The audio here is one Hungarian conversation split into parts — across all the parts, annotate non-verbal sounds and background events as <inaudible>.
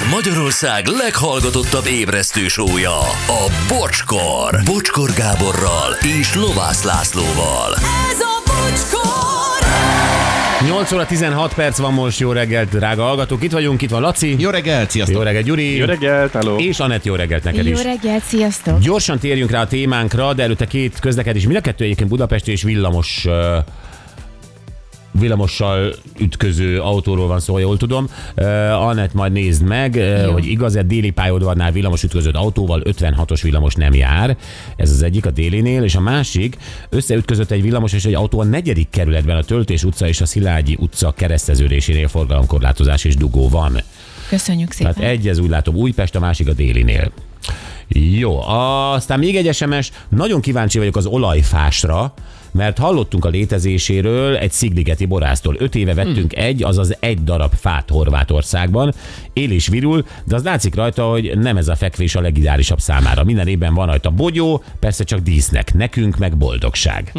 Ez Magyarország leghallgatottabb ébresztő sója, a Bocskor. Bocskor Gáborral és Lovász Lászlóval. Ez a bocskor! 8 óra 16 perc van most, jó reggelt, drága hallgatók. Itt vagyunk, itt van Laci. Jó reggelt, sziasztok! Jó reggelt, Gyuri. Jó reggelt, hello. És Anett, jó reggelt neked Jó is. reggelt, sziasztok! Gyorsan térjünk rá a témánkra, de előtte két közlekedés. Mind a kettő egyébként Budapest és villamos uh, villamossal ütköző autóról van szó, jól tudom. Uh, Anett, majd nézd meg, uh, hogy igaz-e déli pályaudvarnál villamos ütközött autóval 56-os villamos nem jár. Ez az egyik a délinél, és a másik összeütközött egy villamos és egy autó a negyedik kerületben a Töltés utca és a Szilágyi utca kereszteződésénél forgalomkorlátozás és dugó van. Köszönjük szépen. Tehát egy, ez úgy látom Újpest, a másik a délinél. Jó, aztán még egy SMS, nagyon kíváncsi vagyok az olajfásra, mert hallottunk a létezéséről egy szigligeti borásztól. Öt éve vettünk hmm. egy, azaz egy darab fát Horvátországban. Él és virul, de az látszik rajta, hogy nem ez a fekvés a legidárisabb számára. Minden évben van rajta bogyó, persze csak dísznek, nekünk meg boldogság.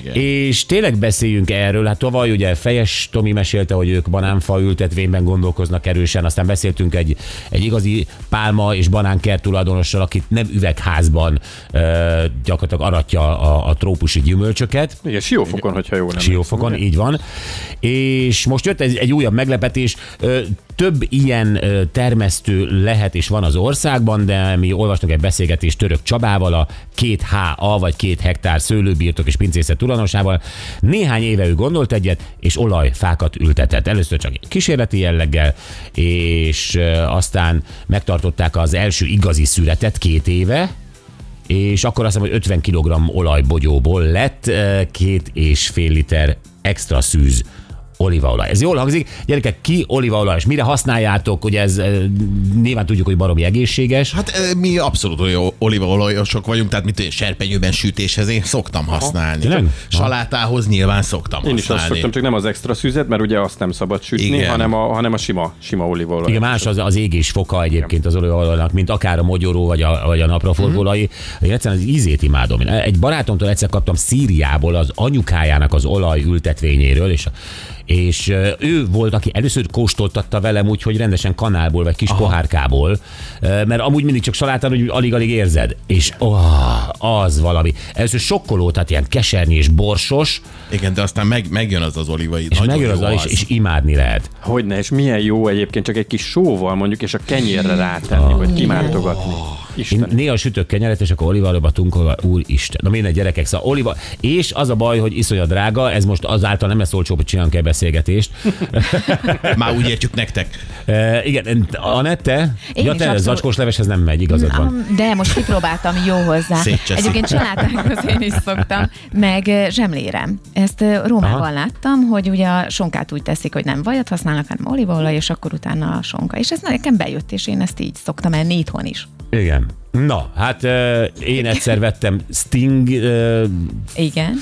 Igen. És tényleg beszéljünk erről. Hát tavaly ugye Fejes Tomi mesélte, hogy ők banánfa ültetvényben gondolkoznak erősen, aztán beszéltünk egy, egy igazi pálma és banánkert tulajdonossal, akit nem üvegházban ö, gyakorlatilag aratja a, a trópusi gyümölcsöket. Igen, siófokon, hogyha jó nem. Siófokon, így van. És most jött egy, egy újabb meglepetés. Több ilyen termesztő lehet és van az országban, de mi olvastunk egy beszélgetést Török Csabával, a két HA vagy két hektár szőlőbirtok és pincészet tulajdonosával. Néhány éve ő gondolt egyet, és olajfákat ültetett. Először csak kísérleti jelleggel, és aztán megtartották az első igazi születet két éve, és akkor azt hiszem, hogy 50 kg olajbogyóból lett eh, két és fél liter extra szűz olívaolaj. Ez jól hangzik. Gyerekek, ki olívaolaj, és mire használjátok? Ugye ez eh, nyilván tudjuk, hogy baromi egészséges. Hát ö, mi abszolút olyan olívaolajosok vagyunk, tehát mit serpenyőben sütéshez én szoktam használni. Tényleg? Salátához nyilván szoktam Én is azt használni. szoktam, csak nem az extra szűzet, mert ugye azt nem szabad sütni, Igen. hanem a, hanem a sima, sima olívaolaj. Igen, más az, az égés foka egyébként az olívaolajnak, mint akár a mogyoró vagy a, vagy a napraforgóolaj. Én egyszerűen az ízét imádom. Én Egy barátomtól egyszer kaptam Szíriából az anyukájának az olaj ültetvényéről, és és ő volt, aki először kóstoltatta velem úgy, hogy rendesen kanálból, vagy kis Aha. pohárkából, mert amúgy mindig csak salátán, hogy alig-alig érzed. És oh, az valami. Először sokkoló, tehát ilyen kesernyés, és borsos, Igen, de aztán meg, megjön az az olívaid. és megjön az, jó a- és, és imádni lehet. Hogyne, és milyen jó egyébként csak egy kis sóval mondjuk, és a kenyérre rátenni, vagy kimártogatni. Én Isten. néha sütök kenyeret, és akkor olívaolajba tunkolva, úristen. Na minden gyerekek, szóval oliva. És az a baj, hogy iszonyat drága, ez most azáltal nem lesz olcsó, hogy csinálunk egy beszélgetést. <laughs> Már úgy értjük nektek. e, igen, Anette, Én ja, te abszolút. zacskós leveshez nem megy, igazad van. De most kipróbáltam, jó hozzá. Szétcseszik. Egyébként családákhoz én is szoktam, meg ö, zsemlérem. Ezt Rómában Aha. láttam, hogy ugye a sonkát úgy teszik, hogy nem vajat használnak, hanem olívaolaj, és akkor utána a sonka. És ez nekem bejött, és én ezt így szoktam enni itthon is. Igen. Na, hát e, én egyszer vettem Sting e, Igen.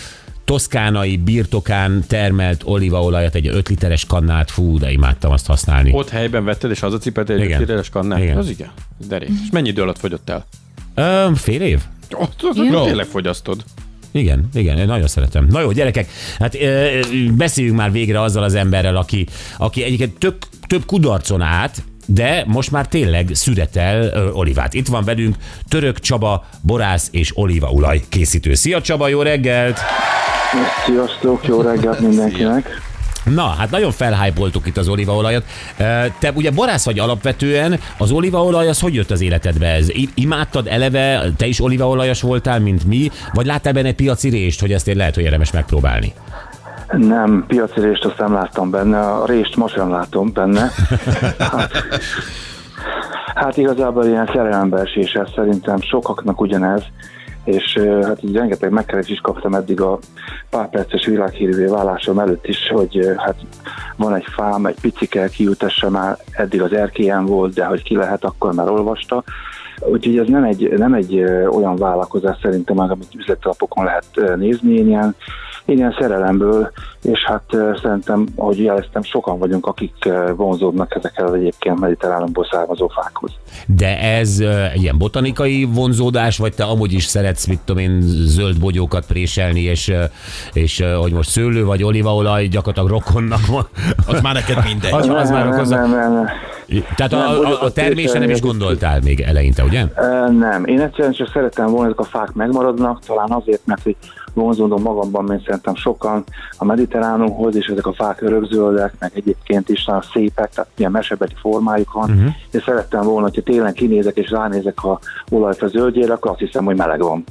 toszkánai birtokán termelt olívaolajat, egy 5 literes kannát, fú, de imádtam azt használni. Ott helyben vetted, és hazacipelted egy Igen. literes kannát? Igen. Az igen. Derék. És mennyi idő alatt fogyott el? Ö, fél év? Ott, ott, ott tényleg fogyasztod. Igen, igen, én nagyon szeretem. Na jó, gyerekek, hát ö, beszéljünk már végre azzal az emberrel, aki, aki egyébként több, több kudarcon át, de most már tényleg szüretel ö, olivát. Itt van velünk Török Csaba, borász és olívaolaj készítő. Szia Csaba, jó reggelt! Sziasztok, jó reggelt mindenkinek. Na, hát nagyon felhájpoltuk itt az olívaolajat. Te ugye borász vagy alapvetően, az olívaolaj az hogy jött az életedbe? Ez imádtad eleve, te is olívaolajos voltál, mint mi, vagy láttál benne piaci rést, hogy ezt én lehet, hogy érdemes megpróbálni? Nem, piaci rést azt nem láttam benne, a rést most sem látom benne. Hát, igazából ilyen szerelembeesés, ez szerintem sokaknak ugyanez, és hát így rengeteg megkeresést is kaptam eddig a pár perces világhírűvé válásom előtt is, hogy hát van egy fám, egy picike kiültesse már, eddig az erkélyen volt, de hogy ki lehet, akkor már olvasta. Úgyhogy ez nem egy, nem egy olyan vállalkozás szerintem, amit üzletlapokon lehet nézni, ilyen, ilyen szerelemből, és hát szerintem, ahogy jeleztem, sokan vagyunk, akik vonzódnak ezekkel az egyébként mediterránumból származó fákhoz. De ez ilyen botanikai vonzódás, vagy te amúgy is szeretsz, mit tudom én, zöld bogyókat préselni, és, és hogy most szőlő vagy olívaolaj gyakorlatilag rokonnak van. Az már neked mindegy. Az, az már nem, okozza. nem, nem, nem. Tehát Nem, a, a, a termésre nem is gondoltál még eleinte, ugye? Nem, én egyszerűen csak szerettem volna, ezek a fák megmaradnak, talán azért, mert hogy vonzódom magamban, mint szerintem sokan a mediterránumhoz, és ezek a fák örökzöldek, meg egyébként is nagyon szépek, tehát ilyen mesebeti formájuk van, uh-huh. és szerettem volna, hogyha télen kinézek és ránézek a olajfa zöldjére, akkor azt hiszem, hogy meleg van.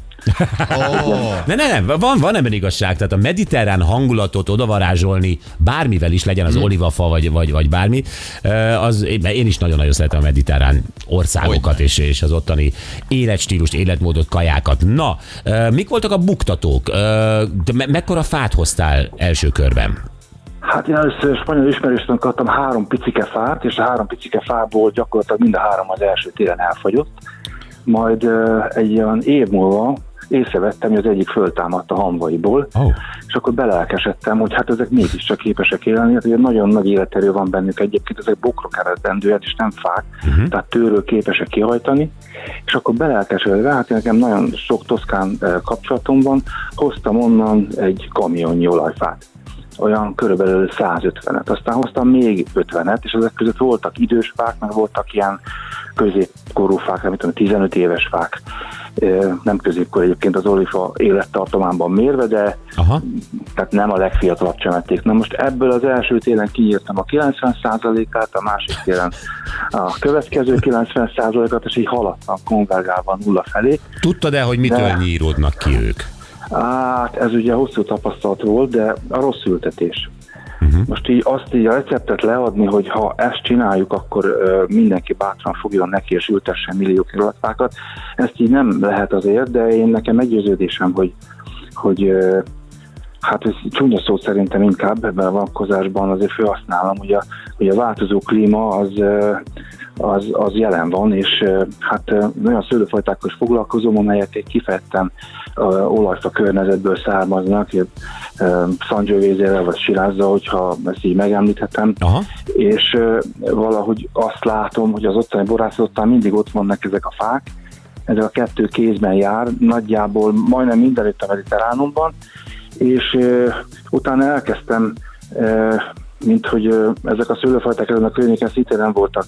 Oh. Ne, ne, nem, van, van ebben igazság. Tehát a mediterrán hangulatot odavarázsolni, bármivel is legyen az Mhm. olívafa, vagy, vagy, vagy bármi, ö, az, én is nagyon-nagyon szeretem a mediterrán országokat, és, és az ottani életstílust, életmódot, kajákat. Na, ö, mik voltak a buktatók? Ö, De me- mekkora fát hoztál első körben? Hát én először spanyol ismerősöm kaptam három picike fát, és a három picike fából gyakorlatilag mind a három az első télen elfogyott. Majd egy olyan év múlva észrevettem, hogy az egyik föltámadt a hamvaiból, Oh. és akkor belelkesedtem, hogy hát ezek mégiscsak képesek élni, hát ugye nagyon nagy életerő van bennük egyébként, ezek bokrok eredendőek, és nem fák, uh-huh. tehát tőről képesek kihajtani, és akkor belelkesedve, hát nekem nagyon sok toszkán eh, kapcsolatom van, hoztam onnan egy kamionnyi olajfát olyan körülbelül 150-et. Aztán hoztam még 50-et, és ezek között voltak idős fák, meg voltak ilyen középkorú fák, nem tudom, 15 éves fák. Nem középkor egyébként az olifa élettartománban mérve, de Aha. tehát nem a legfiatalabb csemették. Na most ebből az első télen kiírtam a 90%-át, a másik télen a következő 90%-at, és így haladtam konvergálva nulla felé. Tudtad-e, hogy mitől De- nyíródnak ki ők? Hát ez ugye hosszú tapasztalat volt, de a rossz ültetés. Uh-huh. Most így azt így a receptet leadni, hogy ha ezt csináljuk, akkor ö, mindenki bátran fogjon neki és ültessen millió kilovatfákat, ezt így nem lehet azért, de én nekem meggyőződésem, hogy, hogy ö, hát ez csúnya szó szerintem inkább ebben a vonatkozásban azért felhasználom, hogy a, hogy a változó klíma az, az, az jelen van, és hát olyan szőlőfajtákkal is foglalkozom, amelyek egy kifejezetten olajfa környezetből származnak, Szangyővézével vagy Sirázza, hogyha ezt így megemlíthetem, Aha. és valahogy azt látom, hogy az ottani borászatottan mindig ott vannak ezek a fák, ezek a kettő kézben jár, nagyjából majdnem mindenütt a mediterránumban, és utána elkezdtem, mint hogy ezek a szőlőfajták ezen a környéken szinte nem voltak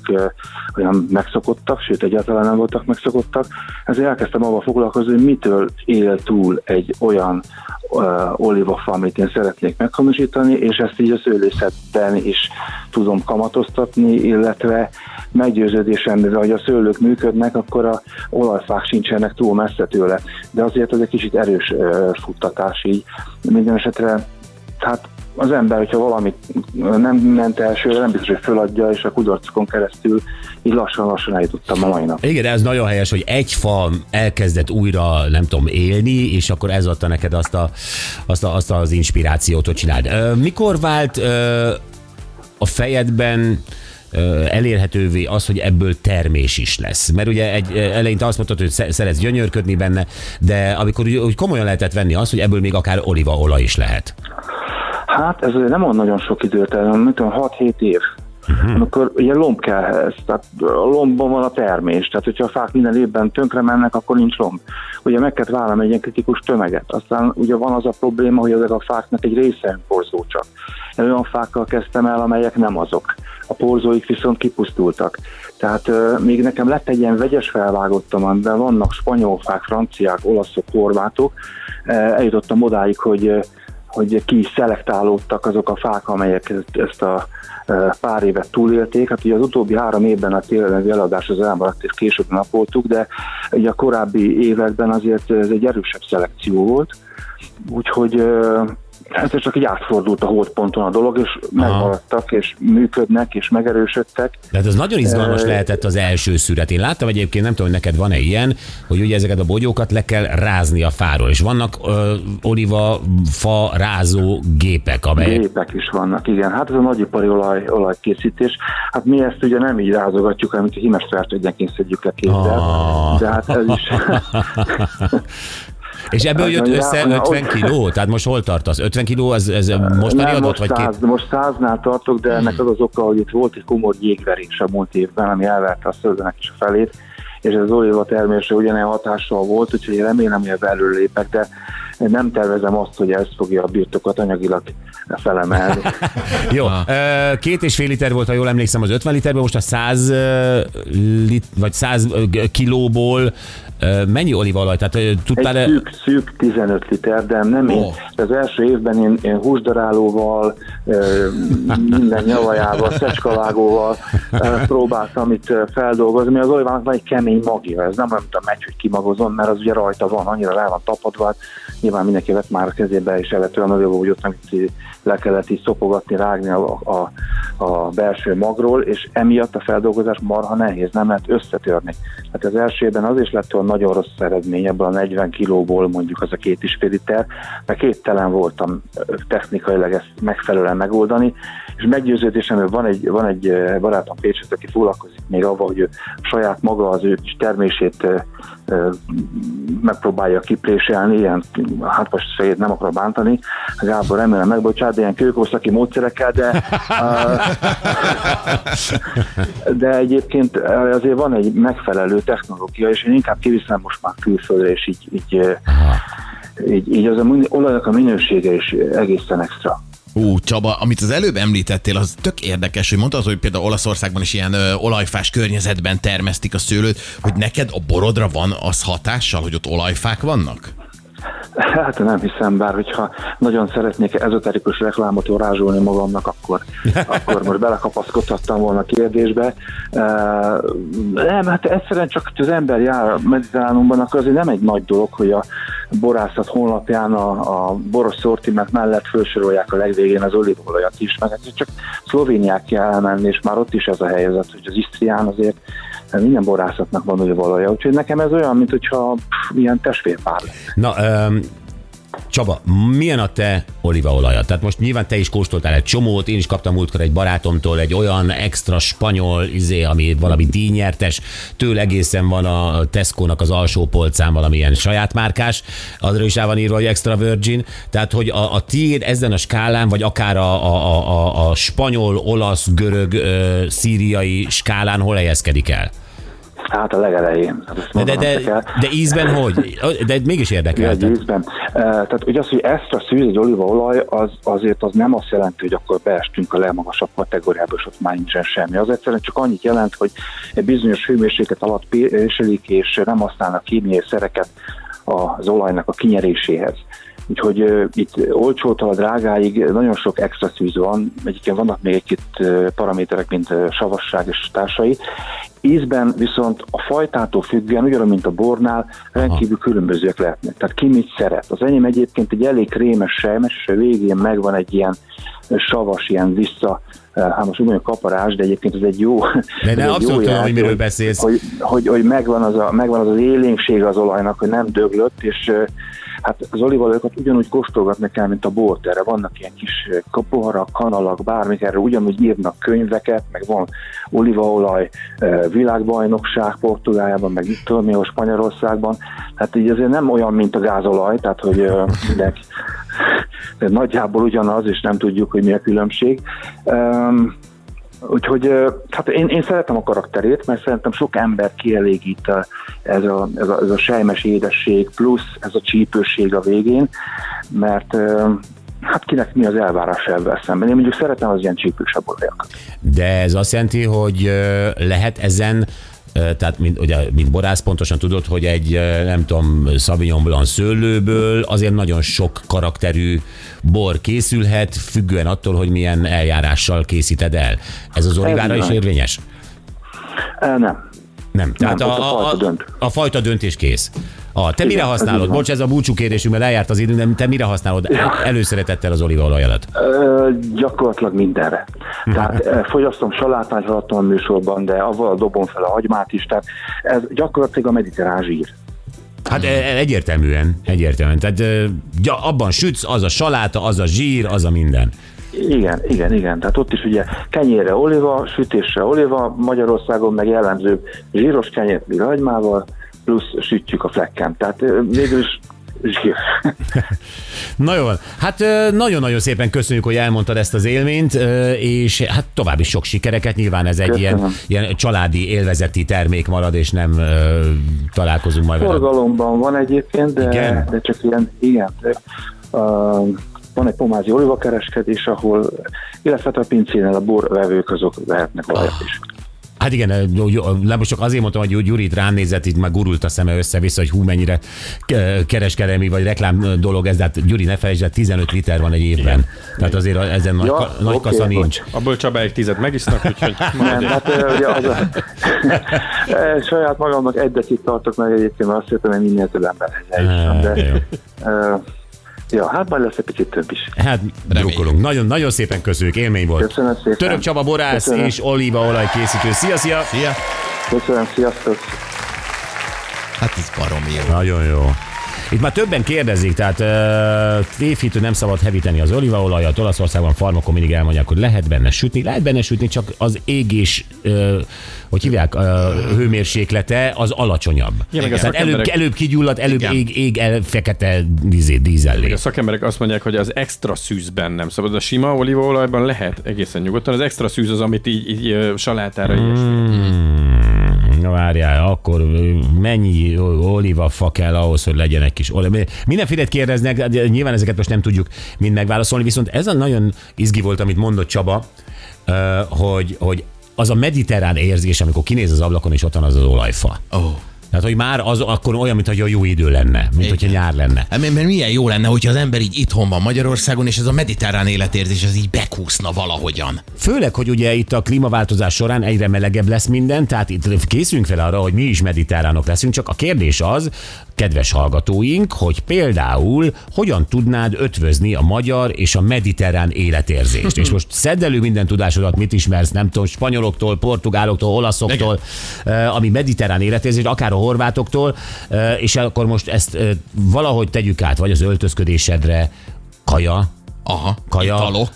olyan megszokottak, sőt egyáltalán nem voltak megszokottak, ezért elkezdtem abban foglalkozni, hogy mitől él túl egy olyan ö, olívafa, amit én szeretnék meghamisítani, és ezt így a szőlészetben is tudom kamatoztatni, illetve meggyőződésemre, hogy a szőlők működnek, akkor a olajfák sincsenek túl messze tőle. De azért ez egy kicsit erős ö, futtatás így. Minden esetre, hát az ember, hogyha valamit nem ment elsőre, nem biztos, hogy föladja, és a kudarcokon keresztül így lassan-lassan eljutottam a mai nap. Igen, ez nagyon helyes, hogy egy fa elkezdett újra, nem tudom, élni, és akkor ez adta neked azt, a, azt, a, azt az inspirációt, hogy csináld. Mikor vált a fejedben elérhetővé az, hogy ebből termés is lesz. Mert ugye egy, eleinte azt mondtad, hogy sze- szeretsz gyönyörködni benne, de amikor úgy, úgy komolyan lehetett venni azt, hogy ebből még akár olívaolaj is lehet. Hát ez nem van nagyon sok időt, ez mint tudom, 6-7 év. Uh-huh. Amikor ugye lomb kell ehhez, tehát a lombban van a termés, tehát hogyha a fák minden évben tönkre mennek, akkor nincs lomb. Ugye meg kell vállalni egy ilyen kritikus tömeget. Aztán ugye van az a probléma, hogy ezek a fáknak egy része porzó csak. Én olyan fákkal kezdtem el, amelyek nem azok. A porzóik viszont kipusztultak. Tehát euh, még nekem lett egy ilyen vegyes felvágottam, amiben vannak spanyol fák, franciák, olaszok, horvátok. Eljutottam odáig, hogy hogy ki is szelektálódtak azok a fák, amelyek ezt- a e, pár évet túlélték. Hát ugye az utóbbi három évben a tényleg eladás az elmaradt, és később napoltuk, de ugye a korábbi években azért ez egy erősebb szelekció volt. Úgyhogy e, hát ez csak így átfordult a holdponton a dolog, és megmaradtak, és működnek, és megerősödtek. De hát ez nagyon izgalmas Ö, lehetett az első szüret. Én láttam egyébként, nem tudom, hogy neked van-e ilyen, hogy ugye ezeket a bogyókat le kell rázni a fáról, és vannak ö, oliva fa rázó gépek, amelyek... Gépek is vannak, igen. Hát ez a nagyipari olaj, olajkészítés. Hát mi ezt ugye nem így rázogatjuk, hanem hogy himes fertőgyenként szedjük le kézzel. Ah. De hát ez is... <laughs> És ebből jött össze na, 50 ott- kiló? Tehát most hol tartasz? 50 kiló, ez, ez mostani nem, adott, most, vagy két? száz, most száznál tartok, de ennek az az oka, hogy itt volt egy komor jégverés a múlt évben, ami elverte a szőlőnek is a felét, és ez az oliva termése ugyanilyen hatással volt, úgyhogy remélem, hogy előlépek, de nem tervezem azt, hogy ez fogja a birtokat anyagilag felemelni. <laughs> Jó, két és fél liter volt, ha jól emlékszem, az 50 literből, most a 100 ö, lit, vagy 100 kilóból mennyi olívaolaj? Tehát tudtál Egy szűk, szűk 15 liter, de nem én. Ó. Az első évben én, én húsdarálóval, minden nyavajával, szecskavágóval próbáltam itt feldolgozni, mert az olívának van egy kemény magja, ez nem olyan, mint a megy, hogy kimagozom, mert az ugye rajta van, annyira rá van tapadva, hát nyilván mindenki vett már a kezébe, és olyan olíva, hogy ott nem itt le kellett így szopogatni, rágni a, a, a belső magról, és emiatt a feldolgozás marha nehéz, nem lehet összetörni. Hát az első évben az is lett olyan nagyon rossz eredmény, ebből a 40 kilóból mondjuk az a két fél liter, mert képtelen voltam technikailag ezt megfelelően megoldani, és meggyőződésem, hogy van egy, van egy barátom Pécsett, aki foglalkozik még avval, hogy ő saját maga az ő kis termését megpróbálja kipréselni, ilyen, hát most fejét nem akarok bántani, Gábor remélem megbocsát, de ilyen kőkorszaki módszerekkel, de <laughs> de egyébként azért van egy megfelelő technológia, és én inkább kiviszem most már külföldre, és így, így, ö, így, így az a olajnak a minősége is egészen extra. Ú, Csaba, amit az előbb említettél, az tök érdekes, hogy mondtad, hogy például Olaszországban is ilyen ö, olajfás környezetben termesztik a szőlőt, hogy neked a borodra van az hatással, hogy ott olajfák vannak? Hát nem hiszem, bár hogyha nagyon szeretnék ezoterikus reklámot varázsolni magamnak, akkor, akkor most belekapaszkodhattam volna a kérdésbe. Nem, hát egyszerűen csak az ember jár mediterránumban, akkor azért nem egy nagy dolog, hogy a borászat honlapján a, a boros szortiment mellett felsorolják a legvégén az olívaolajat is, meg hát csak Szlovéniák kell elmenni, és már ott is ez a helyzet, hogy az Isztrián azért minden borászatnak van olívaolaja, úgyhogy nekem ez olyan, mint hogyha pff, ilyen testvérpár. Na, öm, Csaba, milyen a te olívaolajad? Tehát most nyilván te is kóstoltál egy csomót, én is kaptam múltkor egy barátomtól egy olyan extra spanyol, izé, ami valami díjnyertes, től egészen van a Tesco-nak az alsó polcán valamilyen saját márkás, azra is rá van írva, hogy extra virgin, tehát hogy a, a tiéd ezen a skálán, vagy akár a, a, a, a spanyol, olasz, görög, ö, szíriai skálán hol helyezkedik el? Hát a legelején. Hát ezt De, de, de, de ízben hogy? De mégis érdekel. Tehát- ízben. Eh, Tehát ugye az, hogy extra szűz egy olívaolaj, az, azért az nem azt jelenti, hogy akkor beestünk a legmagasabb kategóriába, és ott már nincsen semmi. Az egyszerűen csak annyit jelent, hogy egy bizonyos hőmérséklet alatt péselik, és nem használnak kémiai szereket az olajnak a kinyeréséhez. Úgyhogy uh, itt olcsótól a drágáig nagyon sok extra szűz van, egyébként vannak még egy-két paraméterek, mint savasság és társai. Ízben viszont a fajtától függően, ugyanúgy, mint a bornál, rendkívül különbözőek lehetnek. Tehát ki mit szeret. Az enyém egyébként egy elég krémes sejmes, és a végén megvan egy ilyen savas, ilyen vissza, hát most úgy mondjuk kaparás, de egyébként ez egy jó... <laughs> De ne abszolút tudom, hogy miről beszélsz. Hogy, hogy, hogy megvan, az a, megvan az az élénksége az olajnak, hogy nem döglött, és hát az olívaolajokat ugyanúgy kóstolgatni kell, mint a bort. Erre vannak ilyen kis ö, poharak, kanalak, bármik, erre ugyanúgy írnak könyveket, meg van olívaolaj ö, világbajnokság Portugáliában, meg itt tudom, ahol Spanyolországban. Tehát így azért nem olyan, mint a gázolaj, tehát hogy ö, mindenki de <laughs> nagyjából ugyanaz, és nem tudjuk, hogy mi a különbség. Um, Úgyhogy hát én, én szeretem a karakterét, mert szerintem sok ember kielégít a- ez a, ez, a, ez a sejmes édesség, plusz ez a csípőség a végén, mert hát kinek mi az elvárás ebben szemben. Én mondjuk szeretem az ilyen csípősebb olajakat. De ez azt jelenti, hogy lehet ezen tehát mint, ugye, mint borász pontosan tudod, hogy egy, nem tudom, Sauvignon Blanc szőlőből azért nagyon sok karakterű bor készülhet, függően attól, hogy milyen eljárással készíted el. Ez az olivára is érvényes? Nem. Nem. Tehát ott a, a a, a fajta döntés kész. A, te Igen, mire használod? Bocs, ez a búcsú kérdésünk, mert lejárt az idő, de te mire használod előszeretettel az olívaolajadat? Ö, gyakorlatilag mindenre. Tehát <laughs> fogyasztom salátát, hallottam a műsorban, de avval dobom fel a hagymát is, tehát ez gyakorlatilag a mediterrán zsír. Hát e- e- egyértelműen, egyértelműen. Tehát ja, abban sütsz, az a saláta, az a zsír, az a minden. Igen, igen, igen. Tehát ott is ugye kenyérre oliva, sütésre oliva, Magyarországon meg jellemző zsíros kenyér hagymával, plusz sütjük a flekken. Tehát végül is. <laughs> Na jó, hát nagyon-nagyon szépen köszönjük, hogy elmondtad ezt az élményt, és hát további sok sikereket. Nyilván ez egy ilyen, Köszönöm. ilyen családi, élvezeti termék marad, és nem találkozunk majd vele. Forgalomban van egyébként, de, Igen? de csak ilyen, igen. De, uh, van egy pomázi olivakereskedés, ahol, illetve hát a pincénél a borvevők azok vehetnek olajat is. Hát igen, nem most csak azért mondtam, hogy Gyuri itt rám nézett, itt már gurult a szeme össze-vissza, hogy hú, mennyire ke- kereskedelmi vagy reklám dolog ez, de hát Gyuri, ne felejtsd, el, 15 liter van egy évben. Tehát azért ezen nagy, Ja, nagy oké, kasza bocs. nincs. Abból Csabáig tizet megisznak, úgyhogy Nem, hát ugye az a, <laughs> saját magamnak egy decit tartok meg egyébként, mert azt hiszem, hogy minél több jó. de ja, hát majd lesz egy picit több is. Hát drukkolunk. Nagyon, nagyon szépen köszönjük, élmény volt. Köszönöm szépen. Török Csaba borász Köszönöm. és olívaolaj készítő. Szia, szia! Szia! Köszönöm, sziasztok! Hát ez barom jó. Nagyon jó. Itt már többen kérdezik, tehát uh, tévhitű nem szabad hevíteni az olívaolajat. Olaszországban farmokon mindig elmondják, hogy lehet benne sütni. Lehet benne sütni, csak az égés, uh, hogy hívják, uh, hőmérséklete az alacsonyabb. Igen, Tehát előbb, szakemberek- előbb kigyullad, előbb Igen. ég, ég el fekete dízé, dízellé. A szakemberek azt mondják, hogy az extra szűzben nem szabad. A sima olívaolajban lehet egészen nyugodtan. Az extra szűz az, amit így, így salátára ilyesmi. Várjál, akkor mennyi olívafa kell ahhoz, hogy legyen egy kis olíva? Mindenféle kérdeznek, de nyilván ezeket most nem tudjuk mind megválaszolni, viszont ez a nagyon izgi volt, amit mondott Csaba, hogy, hogy az a mediterrán érzés, amikor kinéz az ablakon, és ott van az az olajfa. Oh. Tehát, hogy már az akkor olyan, mintha jó idő lenne, mint hogyha nyár lenne. Hát, mert mert milyen jó lenne, hogyha az ember így itthon van Magyarországon, és ez a mediterrán életérzés, ez így bekúszna valahogyan. Főleg, hogy ugye itt a klímaváltozás során egyre melegebb lesz minden, tehát itt készülünk fel arra, hogy mi is mediterránok leszünk, csak a kérdés az, kedves hallgatóink, hogy például hogyan tudnád ötvözni a magyar és a mediterrán életérzést. és most szedd elő minden tudásodat, mit ismersz, nem tudom, spanyoloktól, portugáloktól, olaszoktól, eh, ami mediterrán életérzés, akár a horvátoktól, és akkor most ezt valahogy tegyük át, vagy az öltözködésedre, kaja, Aha, Kaja. italok.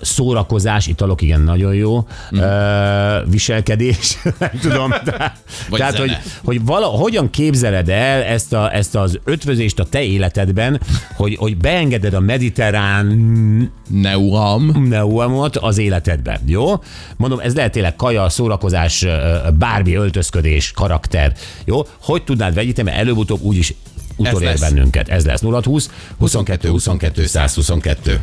Szórakozás, italok, igen, nagyon jó. Mm. Viselkedés, <laughs> nem tudom. <laughs> De, Vagy tehát, zene. hogy, hogy vala, hogyan képzeled el ezt, a, ezt az ötvözést a te életedben, hogy, hogy beengeded a mediterrán Neuam. neumot az életedbe, jó? Mondom, ez lehet tényleg kaja, szórakozás, bármi öltözködés, karakter, jó? Hogy tudnád vegyíteni, mert előbb-utóbb úgyis utolér lesz. bennünket. Ez lesz 0 20 22 22 122.